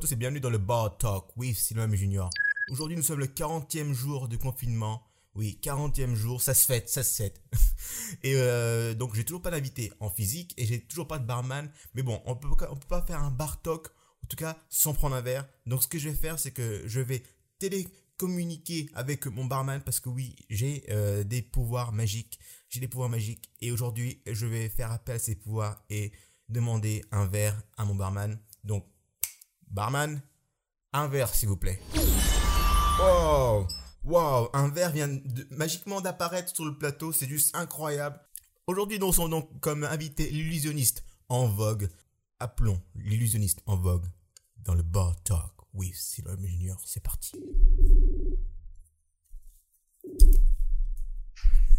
Tous et bienvenue dans le Bar Talk with Sylvain Junior. Aujourd'hui, nous sommes le 40e jour de confinement. Oui, 40e jour, ça se fête, ça se fête. et euh, donc, j'ai toujours pas d'invité en physique et j'ai toujours pas de barman. Mais bon, on peut, peut pas faire un bar talk, en tout cas, sans prendre un verre. Donc, ce que je vais faire, c'est que je vais télécommuniquer avec mon barman parce que oui, j'ai euh, des pouvoirs magiques. J'ai des pouvoirs magiques. Et aujourd'hui, je vais faire appel à ces pouvoirs et demander un verre à mon barman. Donc, barman, un verre s'il vous plaît. Wow, wow, un verre vient magiquement d'apparaître sur le plateau, c'est juste incroyable. Aujourd'hui, nous sommes donc comme invité l'illusionniste en vogue. Appelons l'illusionniste en vogue dans le bar talk with Sylvain Junior. C'est parti.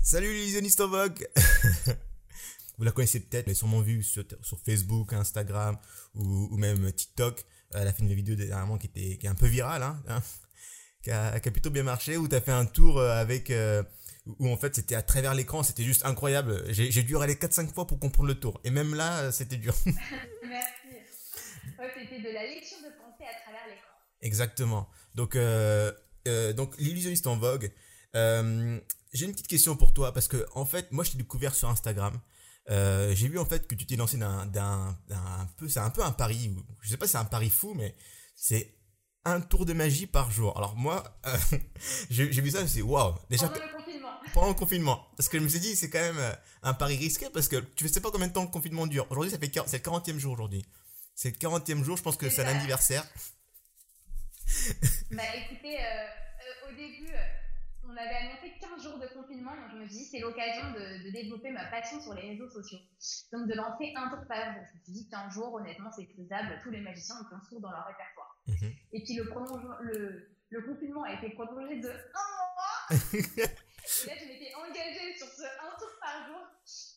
Salut l'illusionniste en vogue Vous la connaissez peut-être, est sûrement vue sur, Facebook, Instagram ou, même TikTok. Elle a fait une vidéo dernièrement qui était qui est un peu virale, hein, hein qui, a, qui, a, plutôt bien marché, où tu as fait un tour euh, avec... Euh, où en fait c'était à travers l'écran, c'était juste incroyable. J'ai dû aller 4-5 fois pour comprendre le tour. Et même là, euh, c'était dur. Merci. Ouais, c'était de la lecture de pensée à travers l'écran. Exactement. Donc, euh, euh, donc l'illusionniste en vogue. Euh, J'ai une petite question pour toi parce que en fait, moi je t'ai découvert sur Instagram. Euh, j'ai vu en fait que tu t'es lancé d'un un peu c'est un peu un pari je sais pas si c'est un pari fou mais c'est un tour de magie par jour. Alors moi euh, j'ai vu ça c'est waouh. Déjà pendant le confinement. pendant le confinement. Parce que je me suis dit c'est quand même euh, un pari risqué parce que tu sais pas combien de temps le confinement dure. Aujourd'hui ça fait c'est le 40e jour aujourd'hui. C'est le 40e jour je pense que c'est un anniversaire. Bah écoutez euh, au début on avait annoncé 15 jours de confinement, donc je me suis dit c'est l'occasion de, de, développer ma passion sur les réseaux sociaux. Donc de lancer un tour par jour. Je me suis dit 15 jours, honnêtement, c'est faisable. Tous les magiciens ont un tour dans leur répertoire. Mm -hmm. Et puis le, le, le, confinement a été prolongé de un mois. Et là, je m'étais engagée sur ce un tour par jour.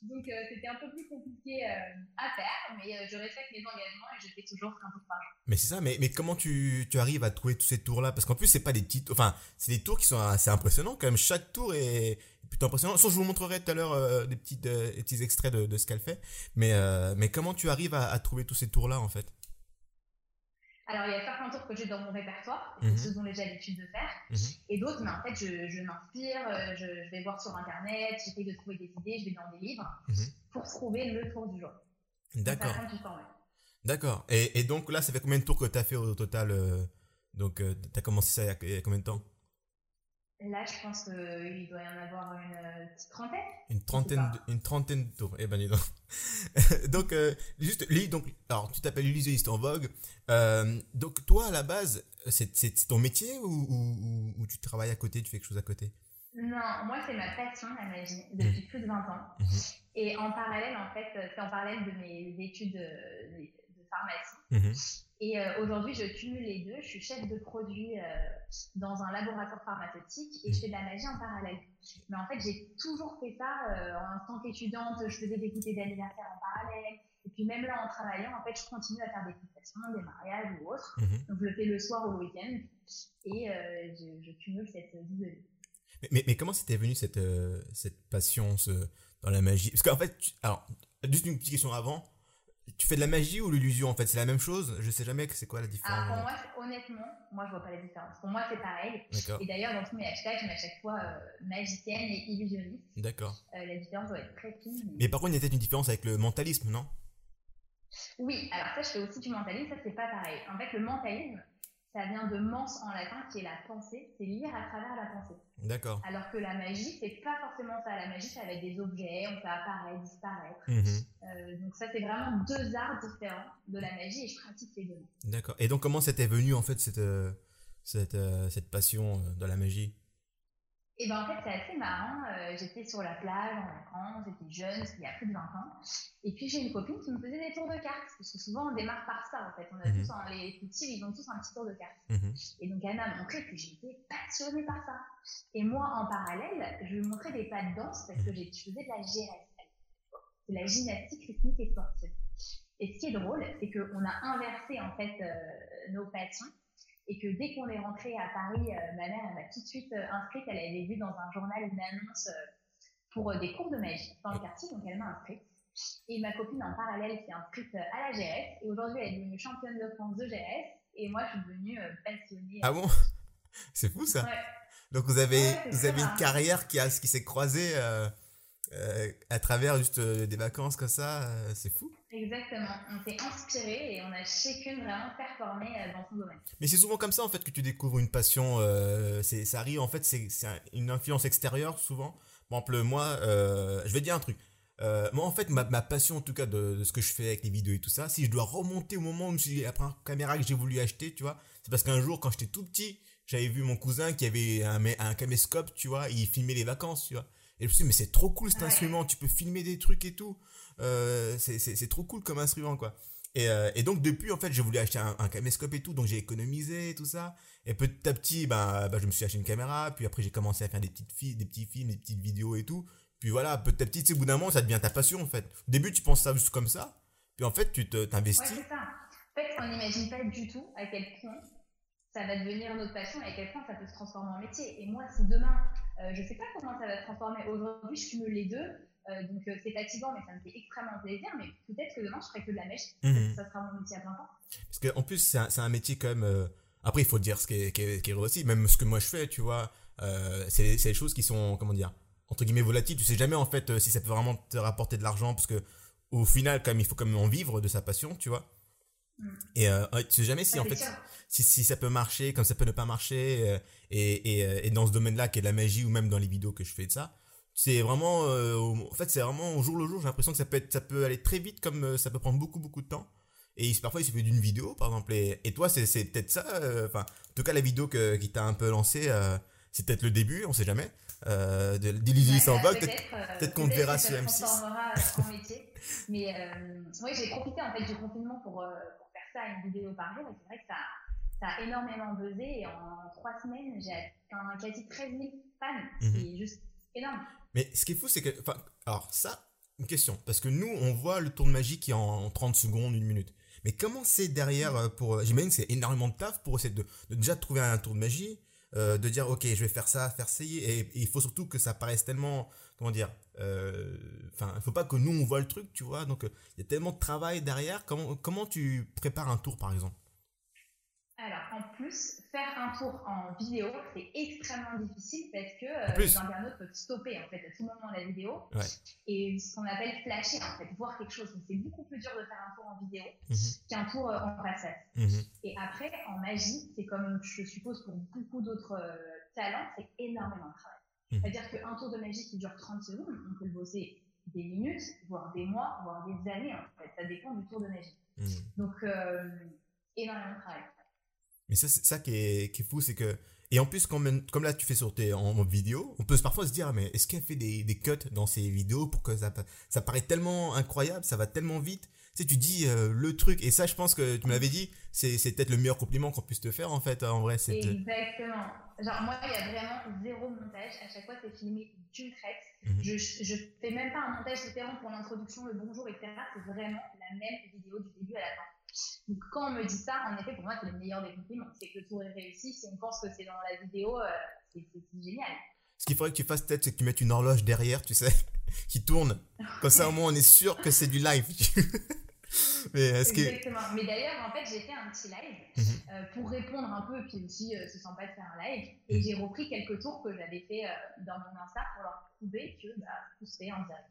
Donc, euh, c'était un peu plus compliqué euh, à faire, mais euh, je respecte mes engagements et je fais toujours un tour par jour. Mais c'est ça, mais, mais comment tu, tu arrives à trouver tous ces tours-là? Parce qu'en plus, c'est pas des petits Enfin, c'est des tours qui sont assez impressionnants quand même. Chaque tour est plutôt impressionnant. Sauf je vous montrerai tout à l'heure des, petits, des petits extraits de, ce qu'elle fait. Mais, mais comment tu arrives à, à trouver tous ces tours-là en fait? Alors, il y a certains tours que j'ai dans mon répertoire, mm -hmm. ceux dont j'ai l'habitude de faire, -hmm. et d'autres, mais en fait, je, je m'inspire, je, je, vais voir sur Internet, j'essaie de trouver des idées, je vais dans des livres -hmm. pour trouver le tour du jour. D'accord. D'accord. Et, et, donc là, ça fait combien de tours que tu as fait au total euh, Donc, euh, tu as commencé ça il y, a, il y a combien de temps? Là, je pense qu'il doit y en avoir une euh, petite trentaine. Une trentaine, de, une trentaine de tours. Eh ben, dis donc. donc, euh, juste, donc, alors, tu t'appelles illusionniste en vogue. Euh, donc, toi, à la base, c'est ton métier ou, ou, ou, tu travailles à côté, tu fais quelque chose à côté? Non, moi, c'est ma passion, la magie, depuis mmh. plus de 20 ans. Mmh. Et en parallèle, en fait, c'est en parallèle de mes études de, de pharmacie. Mmh. Et euh, aujourd'hui, je cumule les deux. Je suis chef de produit euh, dans un laboratoire pharmaceutique et je fais de la magie en parallèle. Mais en fait, j'ai toujours fait ça euh, en tant qu'étudiante. Je faisais des goûters d'anniversaire en parallèle. Et puis même là, en travaillant, en fait, je continue à faire des invitations, des mariages ou autres. Mm -hmm. Donc, je le fais le soir ou le week-end. Et je, je, cumule cette vie de vie. Mais, mais, mais comment c'était venu cette, cette passion ce, dans la magie? Parce qu'en fait, tu, alors, juste une petite question avant tu fais de la magie ou l'illusion en fait? C'est la même chose? Je sais jamais que c'est quoi la différence. Ah, pour moi, honnêtement, moi je vois pas la différence. Pour moi, c'est pareil. Et d'ailleurs, dans tous mes hashtags, je mets à chaque fois euh, magicienne et illusionniste. D'accord. Euh, la différence doit être très fine. Mais... mais par contre, il y a peut-être une différence avec le mentalisme, non? Oui, alors ça, je fais aussi du mentalisme, ça c'est pas pareil. En fait, le mentalisme, ça vient de mens en latin qui est la pensée, c'est lire à travers la pensée. D'accord. Alors que la magie, c'est pas forcément ça. La magie, ça va être des objets, on fait apparaître, disparaître. Mmh. Euh, donc ça, c'est vraiment deux arts différents de la magie et je pratique les deux. D'accord. Et donc comment c'était venu en fait cette, euh, cette, euh, cette passion de la magie? Et ben en fait, c'est assez marrant. Euh, j'étais sur la plage en vacances, j'étais jeune, il y a plus de 20 ans. Et puis j'ai une copine qui me faisait des tours de cartes. Parce que souvent, on démarre par ça en fait. On a mmh. tous, un, les petits, ils ont tous un petit tour de cartes. Mmh. Et donc elle m'a montré que j'étais passionnée par ça. Et moi, en parallèle, je lui montrais des pas de danse parce que je faisais de la GRS. C'est la gymnastique rythmique et sportive. Et ce qui est drôle, c'est qu'on a inversé en fait euh, nos passions et que dès qu'on est rentré à Paris, euh, ma mère m'a tout de suite euh, inscrite. Elle avait vu dans un journal une annonce euh, pour des cours de magie dans le quartier, donc elle m'a inscrite. Et ma copine en parallèle s'est inscrite à la GRS et aujourd'hui elle est devenue championne de France de GRS Et moi, je suis devenue passionnée. Ah bon? C'est fou ça. Donc vous avez, vous avez une carrière qui, a, qui s'est croisée euh, à travers juste euh, des vacances comme ça, euh, c'est fou. Exactement, on s'est inspiré et on a chacune vraiment performé dans son domaine. Mais c'est souvent comme ça en fait que tu découvres une passion. c'est, ça arrive en fait, c'est, une influence extérieure souvent. Par exemple, moi, je vais dire un truc. moi en fait, ma, ma, passion en tout cas de, ce que je fais avec les vidéos et tout ça, si je dois remonter au moment où je me suis la première caméra que j'ai voulu acheter, tu vois, c'est parce qu'un jour quand j'étais tout petit, j'avais vu mon cousin qui avait un, un caméscope, tu vois, il filmait les vacances, tu vois. Et je me suis dit, mais c'est trop cool cet instrument, tu peux filmer des trucs et tout. Euh, c'est trop cool comme instrument, quoi. Et, euh, et, donc, depuis, en fait, j'ai voulu acheter un, caméscope et tout, donc j'ai économisé et tout ça. Et petit à petit, ben, ben, je me suis acheté une caméra, puis après, j'ai commencé à faire des, petites des petits films, des petites vidéos et tout. Puis voilà, petit à petit, au bout d'un moment, ça devient ta passion, en fait. Au début, tu penses ça juste comme ça, puis en fait, tu t'investis. Ouais. En fait, on n'imagine pas du tout à quel point ça va devenir notre passion et à quel point ça peut se transformer en métier. Et moi, si demain, euh, je ne sais pas comment ça va se transformer. Aujourd'hui, je cumule les deux. Euh, donc, euh, c'est fatigant, mais ça me fait extrêmement plaisir. Mais peut-être que demain, je ferai que de la mèche. Mhm. Ça sera mon métier à plein temps. Parce qu'en plus, c'est un, un, métier quand même. Après, il faut dire ce qui est, qui, est, qui est aussi. Même ce que moi je fais, tu vois, c'est des choses qui sont, comment dire, entre guillemets volatiles. Tu sais jamais en fait si ça peut vraiment te rapporter de l'argent. Parce que au final, quand même, il faut quand même en vivre de sa passion, tu vois. Et tu sais jamais si en fait si, si, ça peut marcher, comme ça peut ne pas marcher et, et, et, dans ce domaine-là qui est de la magie ou même dans les vidéos que je fais de ça c'est vraiment euh, en fait c'est vraiment au jour le jour j'ai l'impression que ça peut être, ça peut aller très vite comme euh, ça peut prendre beaucoup beaucoup de temps. Et parfois il suffit d'une vidéo par exemple et, et toi c'est peut-être ça euh, enfin en tout cas la vidéo que, qui t'a un peu lancé c'est peut-être le début on sait jamais euh, d'Illusion sans bug peut-être qu'on te verra sur M6 en métier. Mais oui j'ai profité en fait du confinement pour, pour une vidéo par jour et c'est vrai que ça ça a énormément buzzé et en trois semaines, j'ai atteint quasi 13 000 fans. Mhm. C'est juste énorme. Mais ce qui est fou, c'est que. Alors, ça, une question. Parce que nous, on voit le tour de magie qui est en 30 secondes, une minute. Mais comment c'est derrière euh, pour. J'imagine que c'est énormément de taf pour essayer de, déjà trouver un tour de magie, euh, de dire, ok, je vais faire ça, faire ça. Et, il faut surtout que ça paraisse tellement. Comment dire euh, Enfin, il faut pas que nous, on voit le truc, tu vois. Donc, il y a tellement de travail derrière. Comment, comment tu prépares un tour, par exemple? Alors, en plus, faire un tour en vidéo, c'est extrêmement difficile parce que euh, les internautes peuvent stopper en fait à tout moment la vidéo et ce qu'on appelle flasher en fait, voir quelque chose. C'est beaucoup plus dur de faire un tour en vidéo mhm. qu'un tour euh, en façade. Mhm. Et après, en magie, c'est comme je suppose pour beaucoup d'autres euh, talents, c'est énormément de travail. Mhm. C'est-à-dire qu'un tour de magie qui dure 30 secondes, on peut le bosser des minutes, voire des mois, voire des années en fait. Ça dépend du tour de magie. Donc, énormément de travail. Mais ça, c'est ça qui est, qui est fou, c'est que. Et en plus, comme, comme là, tu fais sur tes en vidéo, on peut parfois se dire, mais est-ce qu'elle fait des, des cuts dans ses vidéos pour que ça, ça paraît tellement incroyable, ça va tellement vite. Tu sais, tu dis euh, le truc, et ça, je pense que tu m'avais dit, c'est, c'est peut-être le meilleur compliment qu'on puisse te faire, en fait, en vrai. C'est Exactement. Genre, moi, il y a vraiment zéro montage. À chaque fois, c'est filmé d'une traite. Mhm. Je, je fais même pas un montage différent pour l'introduction, le bonjour, etc. C'est vraiment la même vidéo du début à la fin. Donc, quand on me dit ça, en effet, pour moi, c'est le meilleur des compliments. C'est que le tour est réussi. Si on pense que c'est dans la vidéo, euh, c'est génial. Ce qu'il faudrait que tu fasses peut-être, c'est que tu mettes une horloge derrière, tu sais, qui tourne. Comme ça, au moins, on est sûr que c'est du live. Mais est-ce Exactement. Mais d'ailleurs, en fait, j'ai fait un petit live mhm. euh, pour répondre un peu, puis aussi euh, se sent pas de faire un live. Et mhm. j'ai repris quelques tours que j'avais fait dans mon Insta pour leur prouver que bah, tout se fait en direct.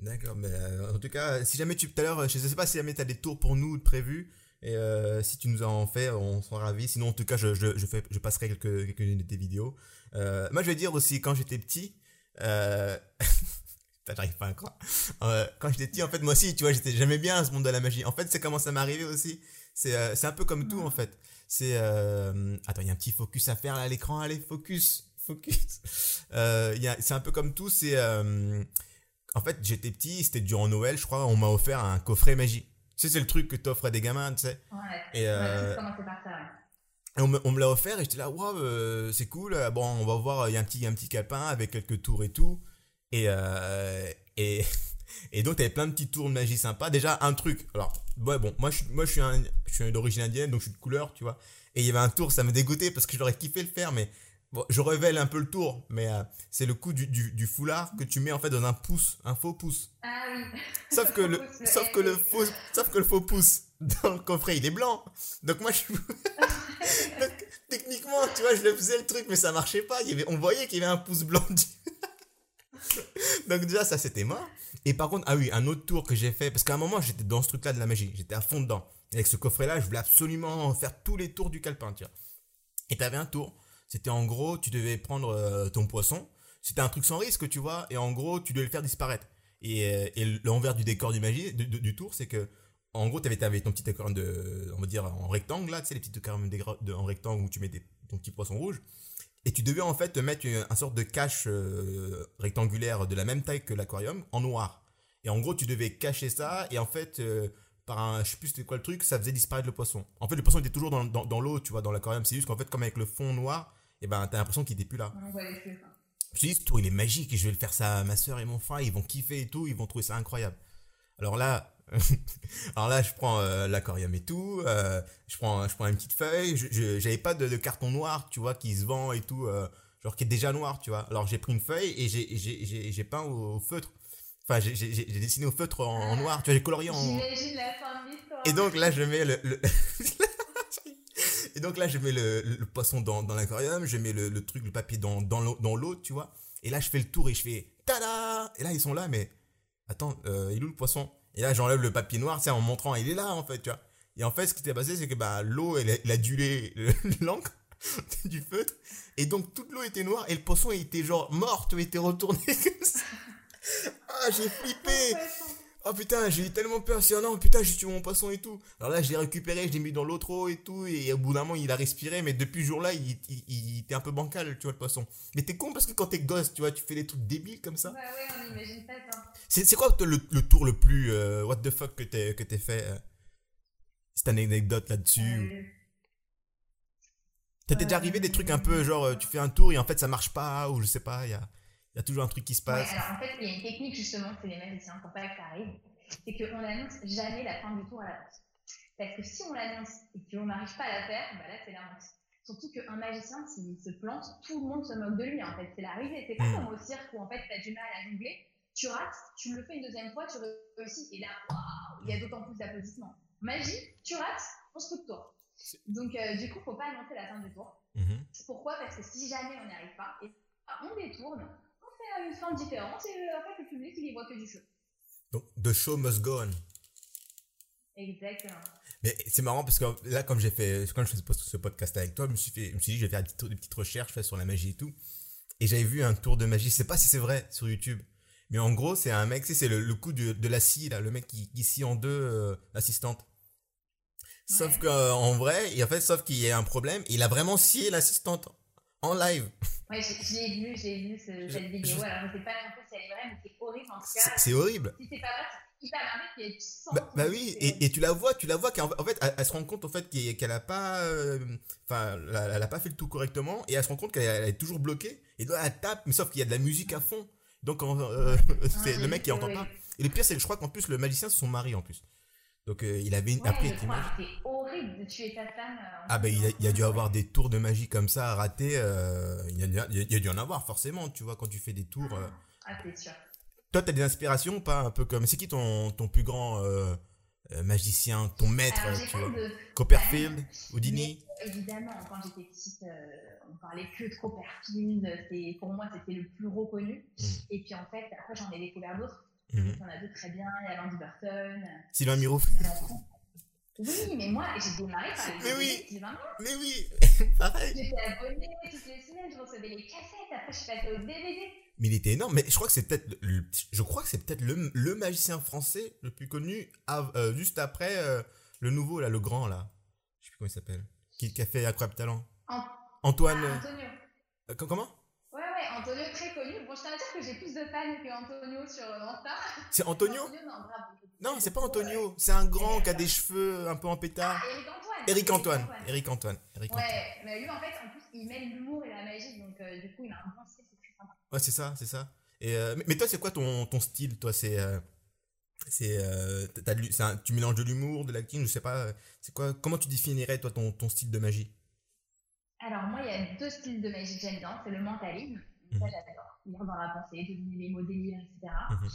D'accord, mais euh, en tout cas, si jamais tu tout à l'heure, je ne sais pas si jamais tu as des tours pour nous prévus, et euh, si tu nous en fais, on sera ravis. Sinon, en tout cas, je, je, je, fais, je passerai quelques, quelques de tes vidéos. Euh, moi, je vais dire aussi, quand j'étais petit, euh, j'arrive pas à croire. Euh, quand j'étais petit, en fait, moi aussi, tu vois, j'étais jamais bien à ce monde de la magie. En fait, c'est comment ça m'est arrivé aussi. C'est euh, un peu comme tout, en fait. C'est. Attends, il y a un petit focus à faire là, à l'écran. Allez, focus. Focus. c'est un peu comme tout. C'est en fait, j'étais petit, c'était durant Noël, je crois, on m'a offert un coffret magie. Tu sais, c'est le truc que t'offres à des gamins, tu sais. Ouais. Et, euh, par ça, on me, on me l'a offert et j'étais là, waouh, euh, c'est cool. Bon, on va voir, il y a un petit, un petit capin avec quelques tours et tout. Et, euh, et, et donc, t'avais plein de petits tours de magie sympas. Déjà, un truc. Alors, ouais, bon, moi, je, moi, je suis, un, je suis d'origine indienne, donc je suis de couleur, tu vois. Et il y avait un tour, ça me dégoûtait parce que j'aurais kiffé le faire, mais Bon, je révèle un peu le tour, mais euh, c'est le coup du, du, foulard que tu mets en fait dans un pouce, un faux pouce. Ah oui. Sauf que le, sauf que le faux, sauf que le faux pouce dans le coffret il est blanc. Donc moi je. techniquement, tu vois, je le faisais le truc, mais ça marchait pas. Il y avait, on voyait qu'il y avait un pouce blanc. Donc déjà ça c'était mort. Et par contre, ah oui, un autre tour que j'ai fait, parce qu'à un moment j'étais dans ce truc-là de la magie, j'étais à fond dedans. Avec ce coffret-là, je voulais absolument faire tous les tours du calepin, tu vois. Et t'avais un tour c'était en gros, tu devais prendre euh, ton poisson. C'était un truc sans risque, tu vois. Et en gros, tu devais le faire disparaître. Et, euh, l'envers du décor du magie, du, tour, c'est que, en gros, tu avais, ton petit aquarium de, on va dire, en rectangle, là, tu sais, les petits aquariums en rectangle où tu mets ton petit poisson rouge. Et tu devais en fait te mettre un sorte de cache euh, rectangulaire de la même taille que l'aquarium en noir. Et en gros, tu devais cacher ça. Et en fait, par un, je sais plus c'était quoi le truc, ça faisait disparaître le poisson. En fait, le poisson était toujours dans, dans, dans l'eau, tu vois, dans l'aquarium. C'est juste qu'en fait, comme avec le fond noir, et ben t'as l'impression qu'il était plus là. Je me suis dit, ce tour il est magique et je vais le faire ça à ma soeur et mon frère, ils vont kiffer et tout, ils vont trouver ça incroyable. Alors là, alors là je prends euh, l'aquarium et tout, euh, je, prends, je prends une petite feuille, je, j'avais pas de, carton noir, tu vois, qui se vend et tout, euh, genre qui est déjà noir, tu vois. Alors j'ai pris une feuille et j'ai, peint au, feutre. Enfin, j'ai, dessiné au feutre en, noir, tu vois, j'ai colorié en. J'imagine la fin de. Et donc là, je mets le... Et donc là, je mets le, poisson dans, dans l'aquarium, je mets le, truc, le papier dans, dans l'eau, tu vois. Et là, je fais le tour et je fais tada Et là, ils sont là, mais attends, il est où le poisson? Et là, j'enlève le papier noir, c'est en montrant, il est là, en fait, tu vois. Et en fait, ce qui s'est passé, c'est que bah, l'eau, elle, elle, a duelé l'encre du feutre. Et donc, toute l'eau était noire et le poisson était genre mort, tu était retourné comme ça. Ah, j'ai flippé Oh putain, j'ai eu tellement peur, c'est non, putain, j'ai tué mon poisson et tout. Alors là, je l'ai récupéré, je l'ai mis dans l'autre eau et tout, et au bout d'un moment, il a respiré, mais depuis ce jour-là, il, il, était un peu bancal, tu vois, le poisson. Mais t'es con parce que quand t'es gosse, tu vois, tu fais des trucs débiles comme ça. Bah ouais, on imagine pas ça. C'est quoi le, le, tour le plus euh, what the fuck que t'es que fait euh, C'est une anecdote là-dessus T'es déjà arrivé des trucs un peu genre, euh, tu fais un tour et en fait ça marche pas, ou je sais pas, il y a. Il y a toujours un truc qui se passe. alors en fait, il y a une technique justement, c'est les magiciens, pour pas que ça arrive. C'est qu'on n'annonce jamais la fin du tour à l'avance. Parce que si on l'annonce et qu'on n'arrive pas à la faire, bah là c'est la honte. Surtout qu'un magicien, s'il se plante, tout le monde se moque de lui en fait. C'est la risée. C'est pas hmm. comme au cirque où en fait t'as du mal à jongler. Tu rates, tu le fais une deuxième fois, tu réussis et là, waouh, il y a d'autant plus d'applaudissements. Magie, tu rates, on se coupe tour. Donc euh, du coup, faut pas annoncer la fin du tour. Mhm. Pourquoi? Parce que si jamais on n'y arrive pas, et, on détourne, une fin différente et euh, en fait le public il y voit que du show. Donc the show must go on. Exactement. Mais c'est marrant parce que là, comme j'ai fait, quand je faisais ce podcast avec toi, je me suis, fait, je me suis dit, je vais faire des petites, recherches sur la magie et tout. Et j'avais vu un tour de magie, je sais pas si c'est vrai sur YouTube. Mais en gros, c'est un mec, c'est le, le, coup de, de la scie, là, le mec qui, qui scie en deux euh, l'assistante. Sauf qu'en vrai, et en fait, sauf qu'il y a un problème, il a vraiment scié l'assistante en live. Ouais, j'ai vu, j'ai vu ce, cette vidéo. Alors, je sais pas si elle est vraie, mais c'est horrible en tout cas. C'est horrible. Si c'est pas vrai, c'est hyper marrant tu sens. Bah, bah oui, et, et, tu la vois, tu la vois qu'en fait, elle, se rend compte en fait qu'elle a pas, euh, enfin, elle a pas fait le tout correctement, et elle se rend compte qu'elle est toujours bloquée, et là, elle tape, mais sauf qu'il y a de la musique à fond. Donc, euh, c'est le mec qui entend pas. Et le pire, c'est que je crois qu'en plus, le magicien, c'est son mari en plus. Donc euh, il avait une... après C'était horrible de tuer sa femme. Euh, ah ben il, a, dû avoir des tours de magie comme ça à rater. Euh, il, y a, il, y a, dû en avoir forcément, tu vois, quand tu fais des tours. Ah c'est sûr. Toi t'as des inspirations ou pas un peu comme c'est qui ton, ton plus grand magicien, ton maître, tu vois? Copperfield, Houdini. Évidemment, quand j'étais petite, on parlait que de Copperfield. Pour moi c'était le plus reconnu. Mmh. Et puis en fait après j'en ai découvert d'autres. Y en a deux très bien, il y a Landy Burton. Sylvain Mirouf. Oui, mais moi, j'ai démarré par les Mais oui Sylvain Mais oui Pareil J'étais abonné toutes les semaines, je recevais les cassettes, après je suis passée au DVD. Mais il était énorme, mais je crois que c'est peut-être le, je crois que c'est peut-être le, le, magicien français le plus connu euh, juste après euh, le nouveau là, le grand là. Je sais plus comment il s'appelle. Qui, qui, a fait Incroyable Talent. Antoine. Ah, Antonio. Euh, comment? Antonio très connu. Bon, je tiens à dire que j'ai plus de fans que Antonio sur Insta. C'est Antonio, Non, c'est pas Antonio. C'est un grand qui a des cheveux un peu en pétard. Ah, Eric Antoine. Eric Antoine. Eric Antoine. Ouais, mais lui en fait, en plus, il mêle l'humour et la magie, donc euh, du coup, il a un bon style, c'est très sympa. Ouais, c'est ça, c'est ça. Et euh, mais, toi, c'est quoi ton, ton style Toi, c'est euh, c'est tu mélanges de l'humour, de l'acting, je sais pas. C'est quoi Comment tu définirais toi ton, ton style de magie? Alors, moi, il y a deux styles de magie que j'aime bien. C'est le mentalisme. Ça, mhm. j'adore. Lire dans la pensée, deviner les mots délire, etc. Mhm.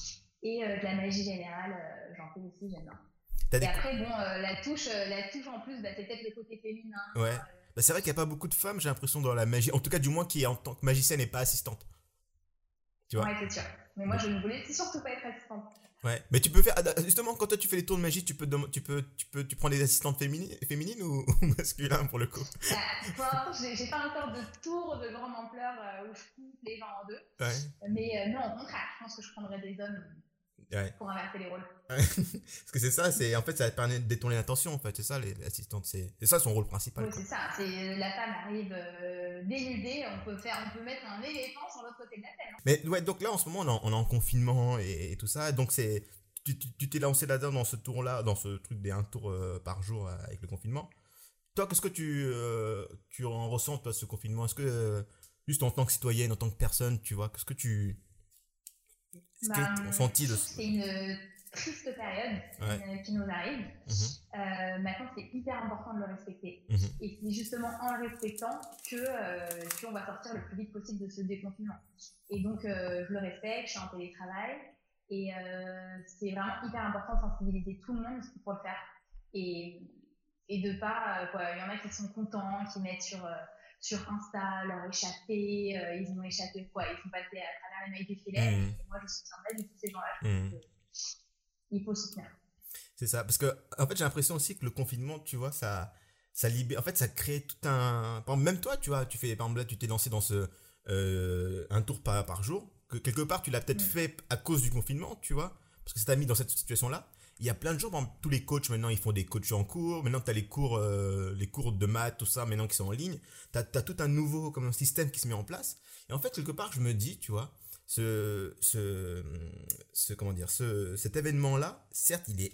Et euh, de la magie générale, euh, j'en fais aussi, j'aime bien. Et après, bon, euh, la, touche, la touche en plus, bah, c'est peut-être le côté féminin. Ouais. Bah, c'est vrai qu'il n'y a pas beaucoup de femmes, j'ai l'impression, dans la magie. En tout cas, du moins, qui en tant que magicienne n'est pas assistante. Tu vois? Ouais, c'est sûr. Mais moi, je ne voulais surtout pas être assistante. Ouais, mais tu peux faire justement quand toi tu fais les tours de magie, tu peux tu peux tu peux tu prends des assistantes féminines féminines ou, masculines pour le coup? Bah, j'ai pas encore de tour de grande ampleur euh, où je coupe les gens en deux. Ouais. Mais euh, non, au contraire, je pense que je prendrais des hommes pour inverser les rôles. Parce que c'est ça, c'est en fait ça permet de détourner l'attention en fait, c'est ça les assistants, c'est ça son rôle principal. Oui, c'est ça, c'est la femme arrive euh, dénudée, on peut faire, on peut mettre un éléphant sur l'autre côté de la scène. Hein. Mais ouais, donc là en ce moment on est en, confinement et, tout ça, donc c'est tu t'es lancé là-dedans dans ce tour-là, dans ce truc des un tour euh, par jour euh, avec le confinement. Toi, qu'est-ce que tu tu en ressens toi ce confinement? Est-ce que juste en tant que citoyenne, en tant que personne, tu vois, qu'est-ce que tu bah, c'est une triste période euh, qui nous arrive. Mhm. Euh, maintenant, c'est hyper important de le respecter. Mhm. Et c'est justement en le respectant que euh, qu'on va sortir le plus vite possible de ce déconfinement. Et donc, je le respecte, je suis en télétravail. Et c'est vraiment hyper important de sensibiliser tout le monde pour le faire. Et, et de pas, quoi, il y en a qui sont contents, qui mettent sur sur Insta leur échappé, euh, ils ont échappé quoi, ils sont passés à travers les mailles du filet. Mmh. Et moi, je soutiens pas du tout ces gens-là. Mmh. Il faut soutenir. C'est ça, parce que en fait, j'ai l'impression aussi que le confinement, tu vois, ça, ça libère. En fait, ça crée tout un. Même toi, tu vois, tu fais, par exemple, là, tu t'es lancé dans ce euh, un tour par, par jour. Que quelque part, tu l'as peut-être mmh. fait à cause du confinement, tu vois, parce que ça t'a mis dans cette situation-là il y a plein de gens, tous les coachs maintenant, ils font des coachs en cours. Maintenant, tu as les cours, euh, les cours de maths, tout ça, maintenant qui sont en ligne. Tu as, tout un nouveau comme un système qui se met en place. Et en fait, quelque part, je me dis, tu vois, ce, ce, comment dire, ce, cet événement-là, certes, il est,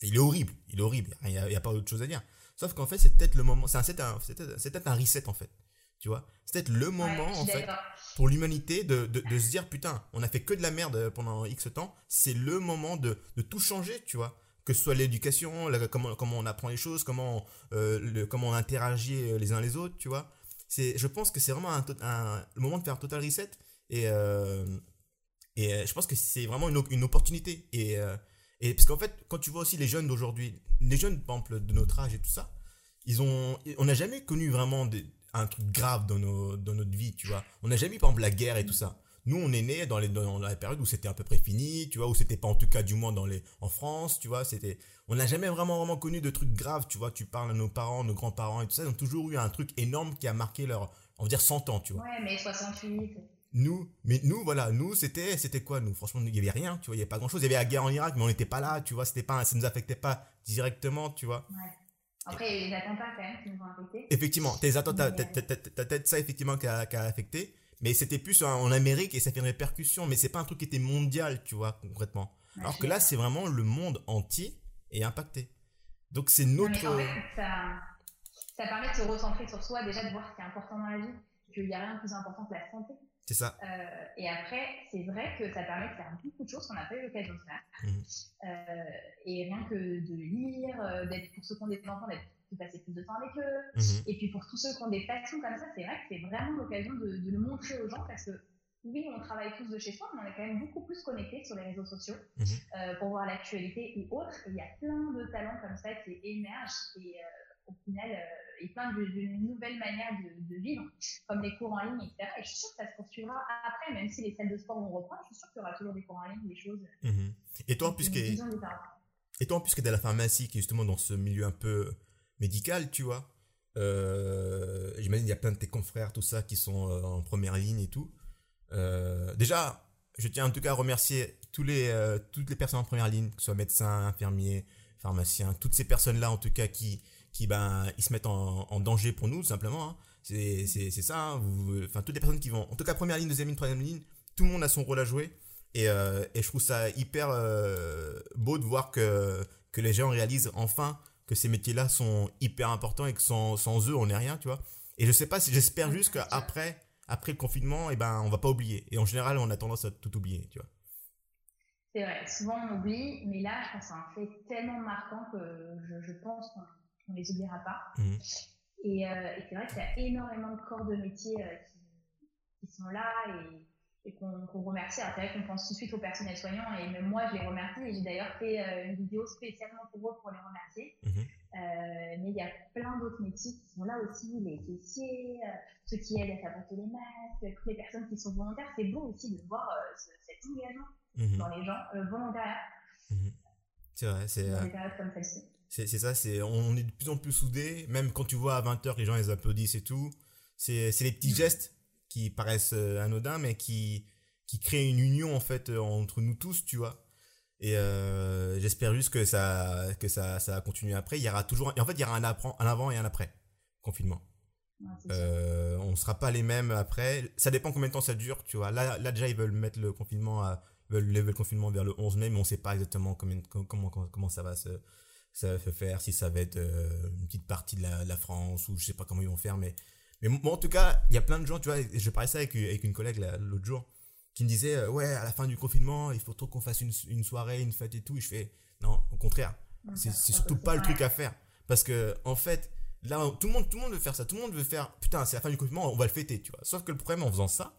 il est horrible. Il est horrible. Il n'y a, a, pas autre chose à dire. Sauf qu'en fait, c'est peut-être le moment, c'est peut-être un reset, en fait. Tu vois C'est peut-être le moment, en fait, pour l'humanité de, de, de, se dire, putain, on a fait que de la merde pendant X temps, c'est le moment de, de tout changer, tu vois que ce soit l'éducation, comment, comment on apprend les choses, comment, euh, le, comment on interagit euh, les uns les autres, tu vois. C'est, je pense que c'est vraiment un, un, le moment de faire un total reset. Et, euh, et je pense que c'est vraiment une, une opportunité. Et, et parce qu'en fait, quand tu vois aussi les jeunes d'aujourd'hui, les jeunes, par exemple, de notre âge et tout ça, ils ont, on n'a jamais connu vraiment des, un truc grave dans, nos, dans notre vie, tu vois. On n'a jamais eu, par exemple, la guerre et tout ça. Nous, on est né dans, les, dans la période où c'était à peu près fini, tu vois, où c'était pas en tout cas du moins dans les, en France, tu vois, c'était, on n'a jamais vraiment, vraiment connu de trucs graves, tu vois, tu parles à nos parents, nos grands-parents et tout ça, ils ont toujours eu un truc énorme qui a marqué leur, on va dire 100 ans, tu vois. Ouais, mais 68. Nous, mais nous, voilà, nous, c'était, c'était quoi, nous? Franchement, il y avait rien, tu vois, il y avait pas grand chose. Il y avait la guerre en Irak, mais on n'était pas là, tu vois, c'était pas, ça nous affectait pas directement, tu vois. Ouais. Après, il y a eu les attentats quand même qui nous ont affectés. Effectivement, tes attentats, t'as peut-être ça effectivement qui a, affecté, mais c'était plus en, Amérique et ça fait une répercussion, mais c'est pas un truc qui était mondial, tu vois, concrètement. Alors que là, c'est vraiment le monde entier est impacté. Donc c'est notre. en fait, ça, ça permet de se recentrer sur soi, déjà de voir ce qui est important dans la vie, qu'il n'y a rien de plus important que la santé. C'est ça. Euh, et après, c'est vrai que ça permet de faire beaucoup de choses qu'on n'a pas eu l'occasion de faire. Mmh. Euh, et rien que de lire, euh, d'être pour ceux qui ont des enfants, d'être de passer plus de temps avec eux. Mmh. Et puis pour tous ceux qui ont des passions comme ça, c'est vrai que c'est vraiment l'occasion de, le montrer aux gens parce que oui, on travaille tous de chez soi, mais on est quand même beaucoup plus connectés sur les réseaux sociaux mmh. pour voir l'actualité ou autre. il y a plein de talents comme ça qui émergent et au final, et plein de, nouvelles manières de, vivre, comme les cours en ligne, etc. Et je suis sûre que ça se poursuivra après, même si les salles de sport vont reprendre, je suis sûre qu'il y aura toujours des cours en ligne, des choses. Mhm. Et toi, puisque et toi, puisque tu es la pharmacie, qui est justement dans ce milieu un peu médical, tu vois, euh, j'imagine qu'il y a plein de tes confrères, tout ça, qui sont euh, en première ligne et tout. Euh, déjà, je tiens en tout cas à remercier tous les, toutes les personnes en première ligne, que ce soit médecins, infirmiers, pharmaciens, toutes ces personnes-là en tout cas qui, qui ben ils se mettent en, en danger pour nous tout simplement hein. c'est c'est ça hein. vous enfin toutes les personnes qui vont en tout cas première ligne deuxième ligne troisième ligne tout le monde a son rôle à jouer. Et, euh, et je trouve ça hyper euh, beau de voir que que les gens réalisent enfin que ces métiers là sont hyper importants et que sans, sans eux on n'est rien tu vois. Et je sais pas si j'espère juste qu'après après le confinement et eh ben on va pas oublier. Et en général on a tendance à tout oublier tu vois. C'est vrai, souvent on oublie, mais là, je pense que c'est un fait tellement marquant que je, je pense qu'on on les oubliera pas. Mmh. Et, c'est vrai qu'il y a énormément de corps de métier qui, qui, sont là et et qu'on remercie. Alors, c'est vrai qu'on pense tout de suite aux personnels soignants et même moi, je les remercie. Et j'ai d'ailleurs fait euh, une vidéo spécialement pour eux pour les remercier. Mhm. Euh, mais il y a plein d'autres métiers qui sont là aussi, les caissiers, euh, ceux qui aident à fabriquer les masques, toutes les personnes qui sont volontaires. C'est beau aussi de voir cet engagement mhm. dans les gens volontaires. C'est vrai, c'est. C'est ça, c'est on est de plus en plus soudés. Même quand tu vois à 20h, les gens ils applaudissent et tout. C'est les petits gestes qui paraissent euh, anodins, mais qui, qui créent une union en fait euh, entre nous tous, tu vois. Et euh, j'espère juste que ça, que ça, ça va continuer après. Il y aura toujours, et en fait, il y aura un, un avant et un après confinement. Euh, on sera pas les mêmes après. Ça dépend combien de temps ça dure, tu vois. Là, là déjà, ils veulent mettre le confinement à, veulent lever le confinement vers le 11 mai, mais on sait pas exactement comment, comment, comment ça va se, ça va se faire, si ça va être une petite partie de la, la, France ou je sais pas comment ils vont faire, mais mais moi, en tout cas, il y a plein de gens, tu vois, je parlais ça avec, avec une collègue l'autre jour, qui me disait, euh, ouais, à la fin du confinement, il faut trop qu'on fasse une, une, soirée, une fête et tout. Et je fais, non, au contraire, c'est surtout pas le truc à faire. Parce que, en fait, là, tout le monde, tout le monde veut faire ça. Tout le monde veut faire, putain, c'est la fin du confinement, on va le fêter, tu vois. Sauf que le problème en faisant ça,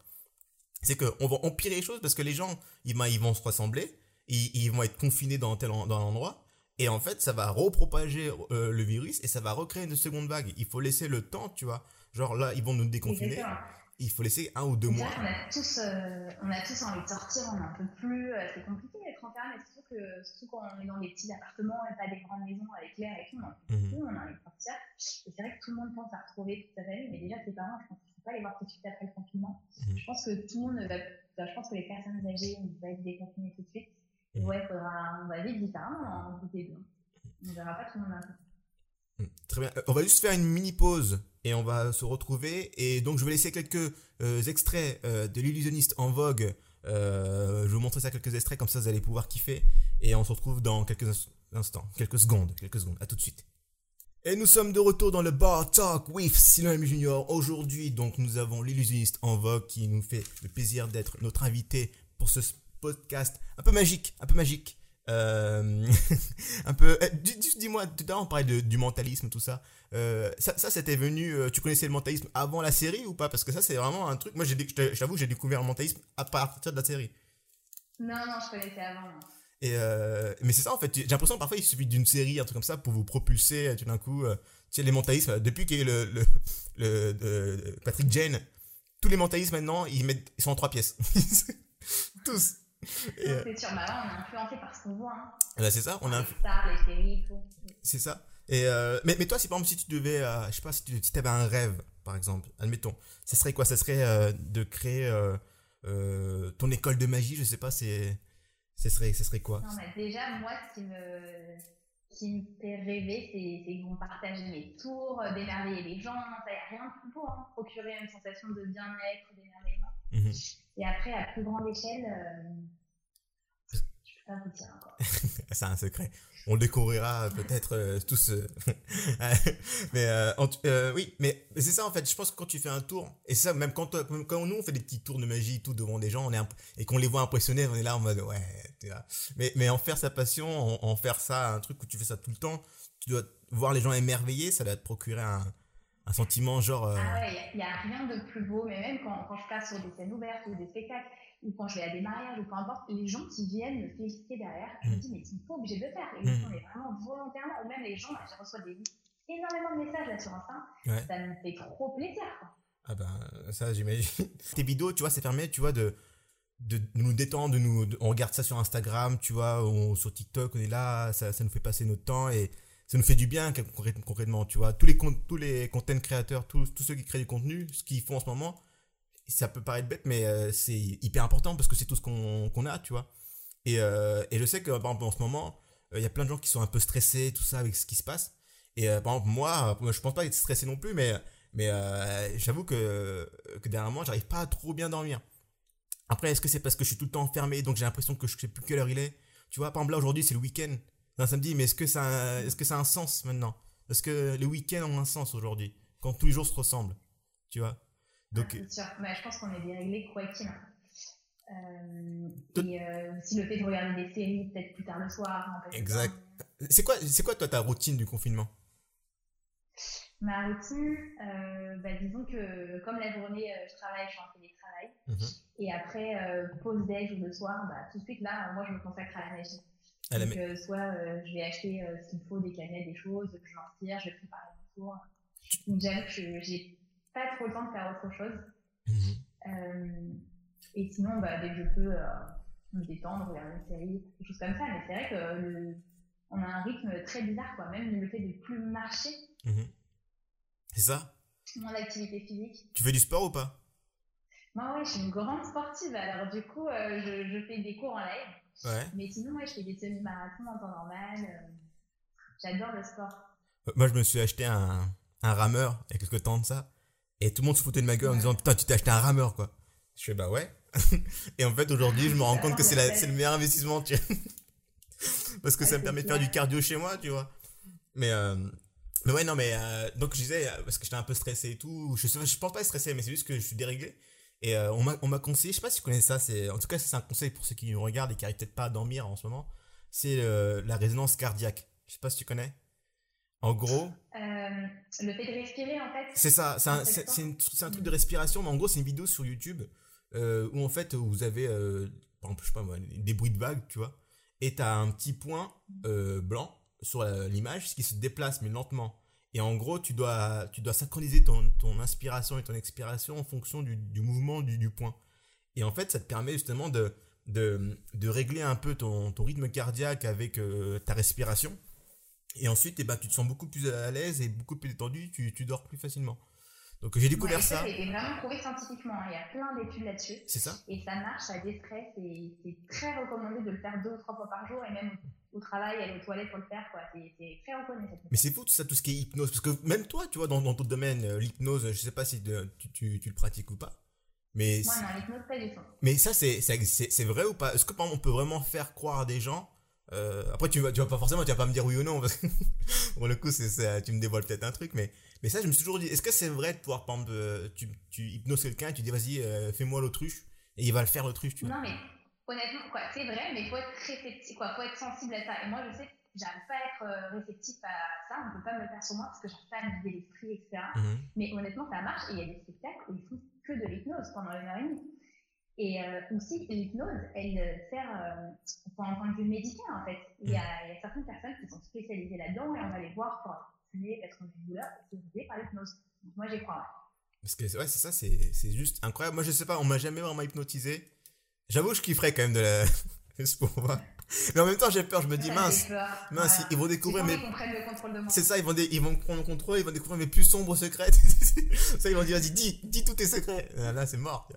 c'est qu'on va empirer les choses parce que les gens, ils, ils vont se rassembler, ils, ils vont être confinés dans tel dans un endroit. Et en fait, ça va repropager euh, le virus et ça va recréer une seconde vague. Il faut laisser le temps, tu vois, Genre là, ils vont nous déconfiner. Il faut laisser un ou deux mois. on, a tous, euh, on a tous envie de sortir, on n'en peut plus. Euh, c'est compliqué d'être enfermé, surtout, que, surtout quand on est dans des petits appartements et pas des grandes maisons avec l'air et tout. On mhm. plus, on a envie de sortir. Et c'est vrai que tout le monde pense à retrouver toute sa famille, mais déjà ses parents, je pense qu'il ne faut pas les voir tout de suite après le confinement. Mhm. Je pense que tout le monde va, je pense que les personnes âgées vont être déconfinées tout de suite. Mhm. Ouais, faudra, on va vivre différemment, on ne verra pas tout le monde Hmm, très bien. Euh, on va juste faire une mini pause et on va se retrouver. Et donc, je vais laisser quelques euh, extraits euh, de l'illusionniste en vogue. je vais vous montrer ça quelques extraits, comme ça vous allez pouvoir kiffer. Et on se retrouve dans quelques instants, quelques secondes, quelques secondes. À tout de suite. Et nous sommes de retour dans le Bar Talk with Sylvain Junior. Aujourd'hui, donc, nous avons l'illusionniste en vogue qui nous fait le plaisir d'être notre invité pour ce podcast un peu magique, un peu magique. Euh, un peu. Eh, dis-moi, tout à l'heure on parlait du mentalisme, tout ça. Euh, ça, ça c'était venu. Euh, tu connaissais le mentalisme avant la série ou pas? Parce que ça, c'est vraiment un truc. Moi, j'ai, je t'avoue, j'ai découvert le mentalisme à partir de la série. Non, non, je connaissais avant. Et mais c'est ça en fait. J'ai l'impression que parfois il suffit d'une série, un truc comme ça, pour vous propulser tout d'un coup. tu sais, les mentalismes, depuis qu'il y a le, le, le, Patrick Jane, tous les mentalismes maintenant, ils, mettent, ils sont en trois pièces. Tous. Euh, c'est sûr, bah on est influencé par ce qu'on voit. Hein. Bah, c'est ça, on a. Les les séries, tout. C'est ça. Et euh, mais, mais toi, si par exemple, si tu devais, euh, je sais pas, si tu si avais un rêve, par exemple, admettons, ça serait quoi? Ça serait de créer ton école de magie, je sais pas, c'est, ce serait, ce serait quoi? Non, mais déjà, moi, ce qui me, qui me fait rêver, c'est qu'on partage mes tours, d'émerveiller les gens. Ça n'y a rien de plus beau, hein. procurer une sensation de bien-être, d'émerveillement. Mhm. Et après, à plus grande échelle, euh, je peux pas vous dire encore. C'est un secret. On le découvrira peut-être euh, tous. Euh, mais oui, mais c'est ça en fait. Je pense que quand tu fais un tour, et ça, même quand, quand nous on fait des petits tours de magie tout devant des gens, on est et qu'on les voit impressionnés, on est là en mode ouais. Mais, mais en faire sa passion, en, faire ça un truc où tu fais ça tout le temps, tu dois voir les gens émerveillés, ça doit te procurer un, un sentiment genre. Euh, ah ouais, il n'y a, rien de plus beau, mais même quand, quand, je passe sur des scènes ouvertes ou des spectacles, ou quand je vais à des mariages, ou peu importe, les gens qui viennent me féliciter derrière, je me mm. dis, mais ils sont pas obligés de le faire. Ils mm. font vraiment volontairement, ou même les gens, je reçois des, énormément de messages là sur Insta, ça me fait trop plaisir. Quoi. Ah ben, ça, j'imagine. Tes vidéos, tu vois, c'est permet, tu vois, de, de, nous détendre, de nous, on regarde ça sur Instagram, tu vois, ou sur TikTok, on est là, ça, ça nous fait passer notre temps et ça nous fait du bien concrètement, tu vois. Tous les, tous content créateurs, tous, ceux qui créent du contenu, ce qu'ils font en ce moment, ça peut paraître bête, mais euh, c'est hyper important parce que c'est tout ce qu'on a, tu vois. Et, euh, et, je sais que, par exemple, en ce moment, euh, il y a plein de gens qui sont un peu stressés, tout ça, avec ce qui se passe. Et par exemple, moi, je pense pas être stressé non plus, mais, j'avoue que, que dernièrement, j'arrive pas à trop bien dormir. Après, est-ce que c'est parce que je suis tout le temps enfermé, donc j'ai l'impression que je sais plus quelle heure il est? Tu vois, par exemple, là, aujourd'hui, c'est le week-end d'un samedi, mais est-ce que, ça, est-ce que ça a un sens maintenant? Est-ce que les week-ends ont un sens aujourd'hui? Quand tous les jours se ressemblent Tu vois? Donc, ah, sûr. Bah, je pense qu'on est déréglé quoi qu'il euh, et euh, si le fait de regarder des séries peut-être plus tard le soir. exact. C'est quoi, c'est quoi toi ta routine du confinement? Ma routine, euh, bah, disons que comme la journée, euh, je travaille, je suis en télétravail. Mhm. Et après, euh, pause déj ou le soir, bah, tout de suite là, moi je me consacre à la magie. Donc, soit je vais acheter ce qu'il faut, des canettes, des choses, que je m'inspire, je vais préparer mon tour. Donc j'avoue que j'ai pas trop le temps de faire autre chose. Mhm. et sinon, bah, dès que je peux me détendre, regarder une série, des choses comme ça. Mais c'est vrai que on a un rythme très bizarre, quoi. Même le fait de plus marcher. Mhm. C'est ça? Mon activité physique. Tu fais du sport ou pas? Moi, ouais, je suis une grande sportive. Alors, du coup, euh, je, fais des cours en live. Ouais. Mais sinon, ouais, je fais des semi-marathons en temps normal. Euh, j'adore le sport. Euh, moi, je me suis acheté un, un rameur il y a quelques temps de ça. Et tout le monde se foutait de ma gueule en disant Putain, tu t'es acheté un rameur, quoi. Je fais Bah ouais. et en fait, aujourd'hui, je me rends compte que c'est le meilleur investissement, tu Parce que ça me permet de faire du cardio chez moi, tu vois. Mais, mais ouais, non, mais euh, donc je disais, euh, parce que j'étais un peu stressé et tout, je, je pense pas être stressé, mais c'est juste que je suis déréglé. Et euh, on m'a conseillé, je sais pas si tu connais ça, c'est en tout cas c'est un conseil pour ceux qui nous regardent et qui n'arrivent peut-être pas à dormir en ce moment, c'est la résonance cardiaque. Je sais pas si tu connais. En gros. le fait de respirer en fait. C'est ça, c'est un, un, truc de respiration, mais en gros c'est une vidéo sur YouTube où en fait vous avez, par exemple, je sais pas moi, des bruits de vagues, tu vois, et tu as un petit point blanc sur l'image, ce qui se déplace mais lentement. Et en gros, tu dois, tu dois synchroniser ton, ton inspiration et ton expiration en fonction du, du mouvement du, du, point. Et en fait, ça te permet justement de, de, de régler un peu ton, ton rythme cardiaque avec euh, ta respiration. Et ensuite, eh ben, tu te sens beaucoup plus à l'aise et beaucoup plus détendu, tu, tu dors plus facilement. Donc j'ai découvert ça. Ça a été vraiment prouvé scientifiquement. Hein. Il y a plein d'études là-dessus. C'est ça. Et ça marche, ça déstresse et c'est très recommandé de le faire deux ou trois fois par jour et même au travail, aller aux toilettes pour le faire. C'est très reconnu. Mais c'est fou tout ça, tout ce qui est hypnose. Parce que même toi, tu vois, dans, dans ton domaine, euh, l'hypnose, je sais pas si tu, tu, tu, le pratiques ou pas. Mais non, l'hypnose, pas du tout. Mais ça, c'est vrai ou pas? Est-ce que par exemple, on peut vraiment faire croire à des gens euh, après, tu vas, tu vas pas forcément, tu vas pas me dire oui ou non, parce que pour le coup, c'est, tu me dévoiles peut-être un truc, mais, mais ça, je me suis toujours dit, est-ce que c'est vrai de pouvoir, par exemple, euh, tu, tu hypnoses quelqu'un et tu dis, vas-y, euh, fais-moi l'autruche, et il va le faire l'autruche, tu vois? Non, mais honnêtement, quoi, c'est vrai, mais il faut être réceptif, quoi, faut être sensible à ça. Et moi, je sais que j'arrive pas à être réceptif à ça, on peut pas me le faire sur moi parce que j'arrive pas à me vider l'esprit, etc. Mhm. Mais honnêtement, ça marche, et il y a des spectacles où ils font que de l'hypnose pendant une heure et demie. Et euh, aussi, l'hypnose, elle sert euh, en point de vue médical, en fait. Il y, a, mm. il y, a, certaines personnes qui sont spécialisées là-dedans et on va les voir pour être en douleur, et c'est par l'hypnose. Donc moi, j'y crois. Parce que ouais, c'est ça, c'est juste incroyable. Moi, je sais pas, on m'a jamais vraiment hypnotisé. J'avoue, je kifferais quand même de la. Juste pour voir. Mais en même temps, j'ai peur, je me dis, mince, mince, ils vont découvrir mes. C'est ça, ils vont, ils vont prendre le contrôle, ils vont découvrir mes plus sombres secrets. ça, ils vont dire, vas-y, dis, dis tous tes secrets. Euh, là, c'est mort.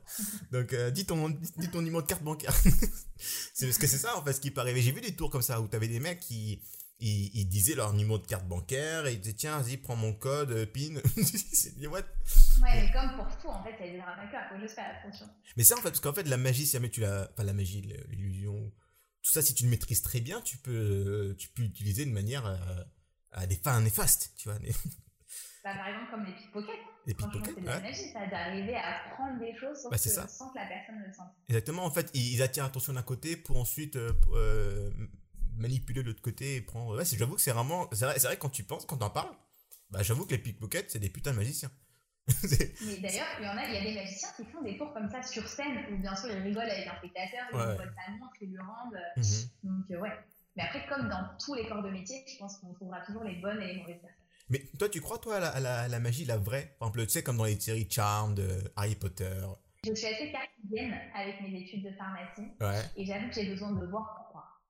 Donc, euh, dis, ton, dis ton numéro de carte bancaire. c'est parce que c'est ça, en fait, ce qui peut arriver. J'ai vu des tours comme ça où t'avais des mecs qui. Ils, disaient leur numéro de carte bancaire et ils disaient tiens vas-y prends mon code euh, PIN c'est what? Ouais mais comme pour tout en fait il y a des arnaqueurs faut juste faire attention mais c'est en fait parce qu'en fait la magie si jamais tu l'as pas la magie l'illusion tout ça, si tu le maîtrises très bien, tu peux, euh, tu peux l'utiliser de manière euh, à des fins néfastes, tu vois. Bah, par exemple, comme les pickpockets. Les pickpockets, c'est de la magie, ça, d'arriver à prendre des choses bah, sans que la personne le sente. Exactement, en fait, ils attirent l'attention d'un côté pour ensuite euh, manipuler l'autre côté et prendre. Ouais, j'avoue que c'est vraiment. C'est vrai, vrai, quand tu penses, quand t'en parles, bah, j'avoue que les pickpockets, c'est des putains de magiciens. mais d'ailleurs, il y en a, il y a des magiciens qui font des tours comme ça sur scène, où bien sûr ils rigolent avec un spectateur, ils ouais. sa montre, ils lui rendent. Mhm. Donc, euh, ouais. Mais après, comme dans tous les corps de métier, je pense qu'on trouvera toujours les bonnes et les mauvaises personnes. Mais toi, tu crois, toi, à la, la, magie, la vraie? Par exemple, tu sais, comme dans les séries Charmed, Harry Potter. Je suis assez cartésienne avec mes études de pharmacie. Ouais. Et j'avoue que j'ai besoin de voir.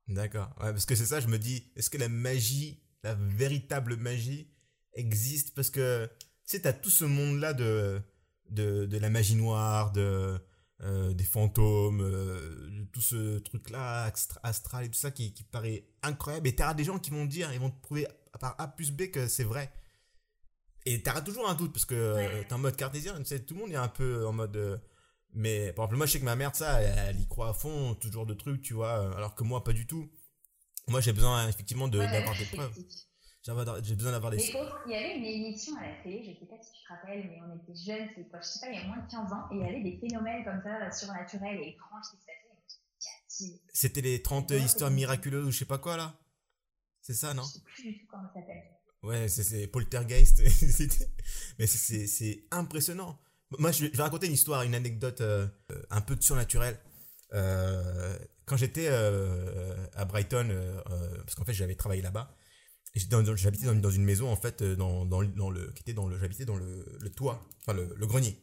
D'accord. Ouais, parce que c'est ça, je me dis, est-ce que la magie, la véritable magie, existe? Parce que sais, t'as tout ce monde-là de, de, de, la magie noire, de, euh, des fantômes, euh, tout ce truc-là, astral et tout ça qui, qui paraît incroyable. Et t'auras des gens qui vont dire, ils vont te prouver par A plus B que c'est vrai. Et t'auras toujours un doute parce que euh, t'es en mode cartésien, tu sais, tout le monde est un peu en mode. Mais par exemple, moi je sais que ma mère, ça, elle, y croit à fond, toujours de trucs, tu vois, alors que moi pas du tout. Moi j'ai besoin effectivement d'avoir des preuves. J'ai besoin d'avoir des. il y avait une émission à la télé, je ne sais pas si tu te rappelles, mais on était jeunes, c'est quoi, je sais pas, il y a moins de 15 ans, et il y avait des phénomènes comme ça, surnaturels et étranges qui se passaient. C'était les 30 histoires miraculeuses ou je sais pas quoi là? C'est ça, non? Je sais plus du tout comment ça s'appelle. Ouais, c'est Poltergeist. mais c'est impressionnant. Moi, je vais, raconter une histoire, une anecdote euh, un peu surnaturelle. Euh, quand j'étais euh, à Brighton, parce qu'en fait, j'avais travaillé là-bas, j'habitais dans, une maison, en fait, dans, le, qui était dans le, j'habitais dans le, toit, enfin le, grenier.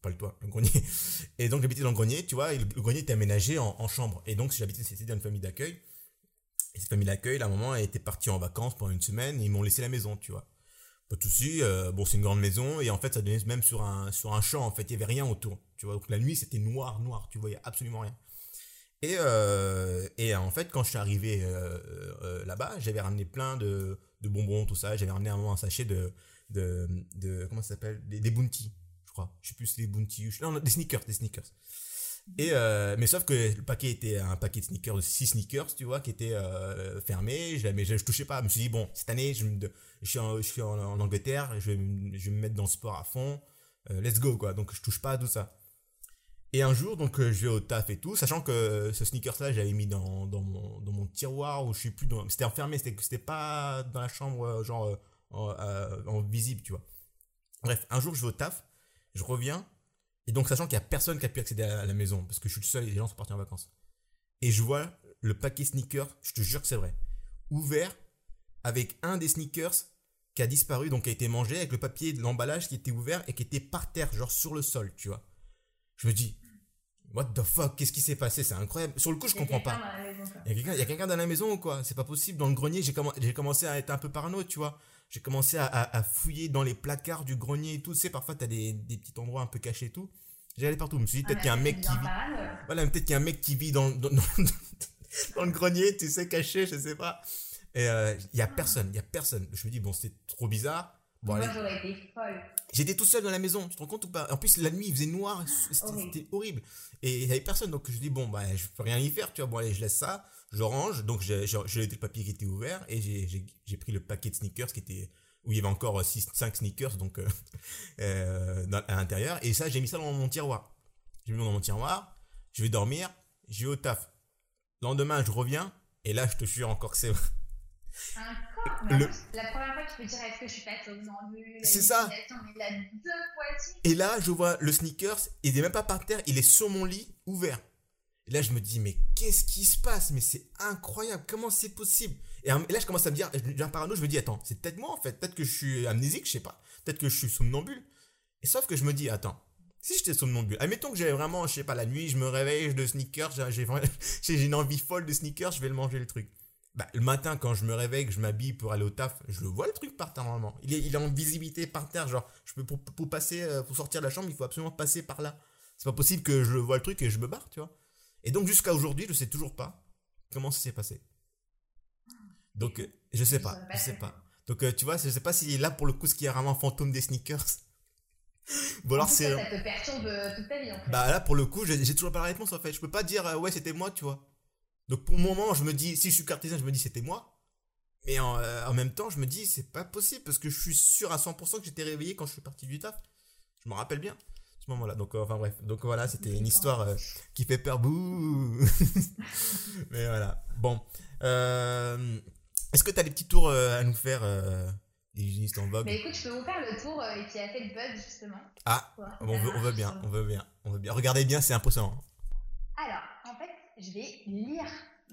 Pas le toit, le grenier. Et donc, j'habitais dans le grenier, tu vois, et le, grenier était aménagé en, en chambre. Et donc, j'habitais, c'était dans une famille d'accueil. Et cette famille d'accueil, à un moment, elle était partie en vacances pendant une semaine et ils m'ont laissé la maison, tu vois. Pas de soucis, euh, bon, c'est une grande maison et en fait, ça donnait même sur un, sur un champ, en fait, il y avait rien autour, tu vois. Donc la nuit, c'était noir, noir, tu voyais absolument rien. Et, euh, et en fait, quand je suis arrivé euh, là-bas, j'avais ramené plein de, de, bonbons, tout ça. J'avais ramené un, un sachet de, de, de comment ça s'appelle? Des, des bounty, je crois. Je sais plus si c'est des bounty ou non, des sneakers, des sneakers. Et euh, mais sauf que le paquet était un paquet de sneakers, 6 sneakers, tu vois, qui était euh, fermé. Je, mais touchais pas. Je me suis dit, bon, cette année, je, suis, en, Angleterre, je vais, me mettre dans le sport à fond. Euh, let's go, quoi. Donc je touche pas à tout ça. Et un jour, donc je vais au taf et tout, sachant que ce sneakers-là, j'avais mis dans, mon, tiroir où je suis plus. C'était enfermé, c'était pas dans la chambre, genre en, en visible, tu vois. Bref, un jour, je vais au taf, je reviens et donc, sachant qu'il n'y a personne qui a pu accéder à la maison, parce que je suis tout seul et les gens sont partis en vacances. Et je vois le paquet sneakers, je te jure que c'est vrai, ouvert avec un des sneakers qui a disparu, donc qui a été mangé, avec le papier de l'emballage qui était ouvert et qui était par terre, genre sur le sol, tu vois. Je me dis, what the fuck, qu'est-ce qui s'est passé? C'est incroyable. Sur le coup, je comprends pas. Il y a quelqu'un dans la maison ou quoi? C'est pas possible. Dans le grenier, j'ai commencé à être un peu parano, tu vois j'ai commencé à, fouiller dans les placards du grenier et tout. Tu sais, parfois, t'as des, des petits endroits un peu cachés et tout. Allé partout. Je me suis dit, peut-être ah, qu'il y a un mec qui vit. Voilà, peut-être qu'il y a un mec qui vit dans, dans, dans, le grenier, tu sais, caché, je sais pas. Et euh, il y a personne, il y a personne. Je me dis, bon, c'est trop bizarre. Bon, Moi, j'aurais été folle. J'étais tout seul dans la maison, tu te rends compte ou pas? En plus, la nuit, il faisait noir, c'était horrible. Et il y avait personne, donc je dis, bon, bah, je peux rien y faire, tu vois. Bon, allez, je laisse ça je range, donc j'ai le papier qui était ouvert et j'ai pris le paquet de sneakers qui était où il y avait encore 6, 5 sneakers donc euh, euh, à l'intérieur et ça j'ai mis ça dans mon tiroir. J'ai mis dans mon tiroir, je vais dormir, je vais au taf. Le lendemain je reviens et là je te jure encore que c'est Encore le... La première fois tu peux dire est-ce que je suis pas somnambule C'est ça. Et là je vois le sneakers, il est même pas par terre, il est sur mon lit ouvert. Et là, je me dis, mais qu'est-ce qui se passe? Mais c'est incroyable, comment c'est possible? Et, là, je commence à me dire, j'ai un parano, je me dis, attends, c'est peut-être moi en fait, peut-être que je suis amnésique, je sais pas, peut-être que je suis somnambule. Et sauf que je me dis, attends, si j'étais somnambule, admettons que j'ai vraiment, je sais pas, la nuit, je me réveille, je de sneakers, j'ai une envie folle de sneakers, je vais le manger le truc. Bah, le matin, quand je me réveille, que je m'habille pour aller au taf, je le vois le truc par terre normalement. Il est, il est en visibilité par terre, genre, je peux, pour, pour passer, euh, pour sortir de la chambre, il faut absolument passer par là. C'est pas possible que je vois le truc et je me barre, tu vois. Et donc jusqu'à aujourd'hui, je sais toujours pas comment ça s'est passé. Donc euh, je sais pas, je sais pas. Donc euh, tu vois, je sais pas si là pour le coup ce qui est vraiment fantôme des sneakers. bon alors c'est. Ça te perturbe euh, toute ta vie en fait. Bah là pour le coup, j'ai toujours pas la réponse en fait. Je peux pas dire ouais c'était moi, tu vois. Donc pour le moment, je me dis si je suis cartésien, je me dis c'était moi. Mais en, en, même temps, je me dis c'est pas possible parce que je suis sûr à 100% que j'étais réveillé quand je suis parti du taf. Je me rappelle bien moment-là. Donc, euh, enfin bref. Donc voilà, c'était une histoire euh, qui fait peur. Bouh Mais voilà. Bon. Euh, est-ce que tu as des petits tours à nous faire des en vogue Mais écoute, je peux vous faire le tour qui a fait le buzz justement. Ah, on, veut, on veut bien, on veut bien, on veut bien. Regardez bien, c'est impressionnant. Alors, en fait, je vais lire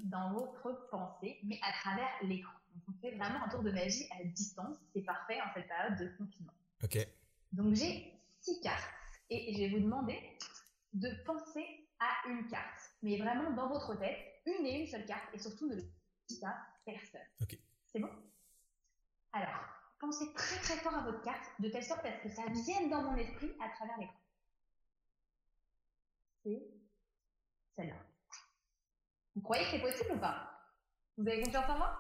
dans votre pensée, mais à travers l'écran. Donc, on fait vraiment un tour de magie à distance. C'est parfait en cette période de confinement. Ok. Donc, j'ai six cartes et je vais vous demander de penser à une carte, mais vraiment dans votre tête, une et une seule carte, et surtout ne le dites à personne. C'est bon? Alors, pensez très très fort à votre carte, de telle sorte à ce que ça vienne dans mon esprit à travers l'écran. C'est celle-là. Vous croyez que c'est possible ou pas? Vous avez confiance en moi?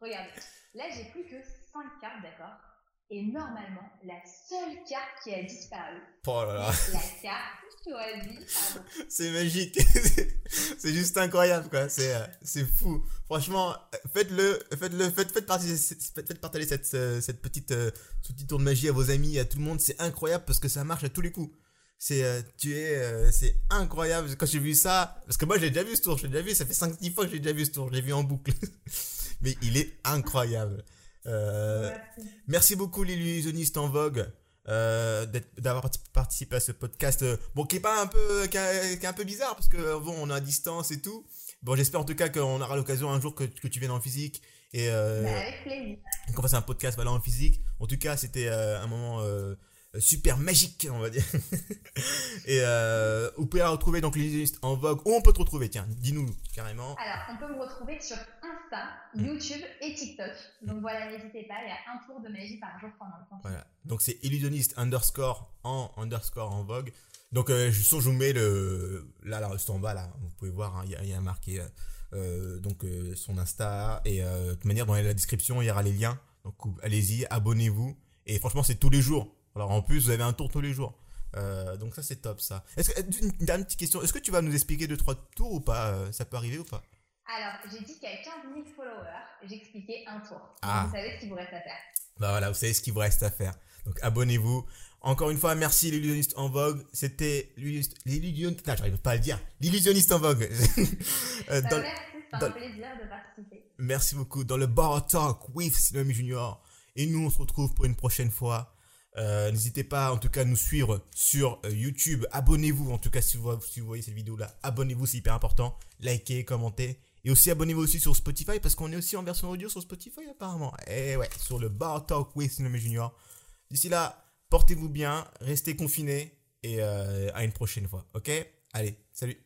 Regardez. Là, j'ai plus que 5 cartes, d'accord? Et normalement, la seule carte qui a disparu, oh là là. la carte choisie. C'est magique. c'est juste incroyable, quoi. C'est, euh, fou. Franchement, faites-le, faites-le, faites, faites, partager, faites partager cette, euh, cette petite, euh, ce petit tour de magie à vos amis, à tout le monde. C'est incroyable parce que ça marche à tous les coups. C'est, tu es, c'est incroyable. Quand j'ai vu ça, parce que moi j'ai déjà vu ce tour, j'ai déjà vu, ça fait 5-10 fois que j'ai déjà vu ce tour, je l'ai vu en boucle. Mais il est incroyable. Merci beaucoup l'illusionniste en vogue. d'avoir participé à ce podcast bon qui est pas un peu qui est, un peu bizarre parce que bon on est à distance et tout bon j'espère en tout cas qu'on aura l'occasion un jour que, que tu viennes en physique et bah, avec plaisir qu'on fasse un podcast voilà en physique en tout cas c'était un moment super magique, on va dire. et euh, vous pouvez retrouver donc les en vogue. Où on peut te retrouver Tiens, dis-nous carrément. Alors, on peut me retrouver sur Insta, mm. YouTube et TikTok. Donc voilà, n'hésitez pas, il y a un tour de magie par jour pendant le temps. Voilà, donc c'est illusionniste underscore en underscore en vogue. Donc, euh, je, je vous mets le. Là, là, juste en bas, là, vous pouvez voir, hein, il y, a marqué euh, donc, euh, son Insta. Et de toute manière, dans la description, il y aura les liens. Donc, allez-y, abonnez-vous. Et franchement, c'est tous les jours. Alors en plus, vous avez un tour tous les jours. Euh, donc ça c'est top ça. Est-ce que, une dernière petite question, est-ce que tu vas nous expliquer deux trois tours ou pas? Euh, Ça peut arriver ou pas? Alors j'ai dit a 15 000 followers, j'ai expliqué un tour. Ah. Vous savez ce qu'il vous reste à faire. Bah voilà, vous savez ce qu'il vous reste à faire. Donc abonnez-vous. Encore une fois, merci l'illusionniste en vogue. C'était l'illusionniste. Non, j'arrive pas à le dire. L'illusionniste en vogue. euh, bah, merci, c'est un plaisir de participer. Merci beaucoup. Dans le Bar Talk with Silomi Junior. Et nous, on se retrouve pour une prochaine fois. Euh, n'hésitez pas en tout cas à nous suivre sur euh, YouTube. Abonnez-vous en tout cas si vous, voyez cette vidéo là. Abonnez-vous, c'est hyper important. Likez, commentez. Et aussi abonnez-vous aussi sur Spotify parce qu'on est aussi en version audio sur Spotify apparemment. Et ouais, sur le Bar Talk with Cinéma Junior. D'ici là, portez-vous bien, restez confinés et euh, à une prochaine fois. Ok? Allez, salut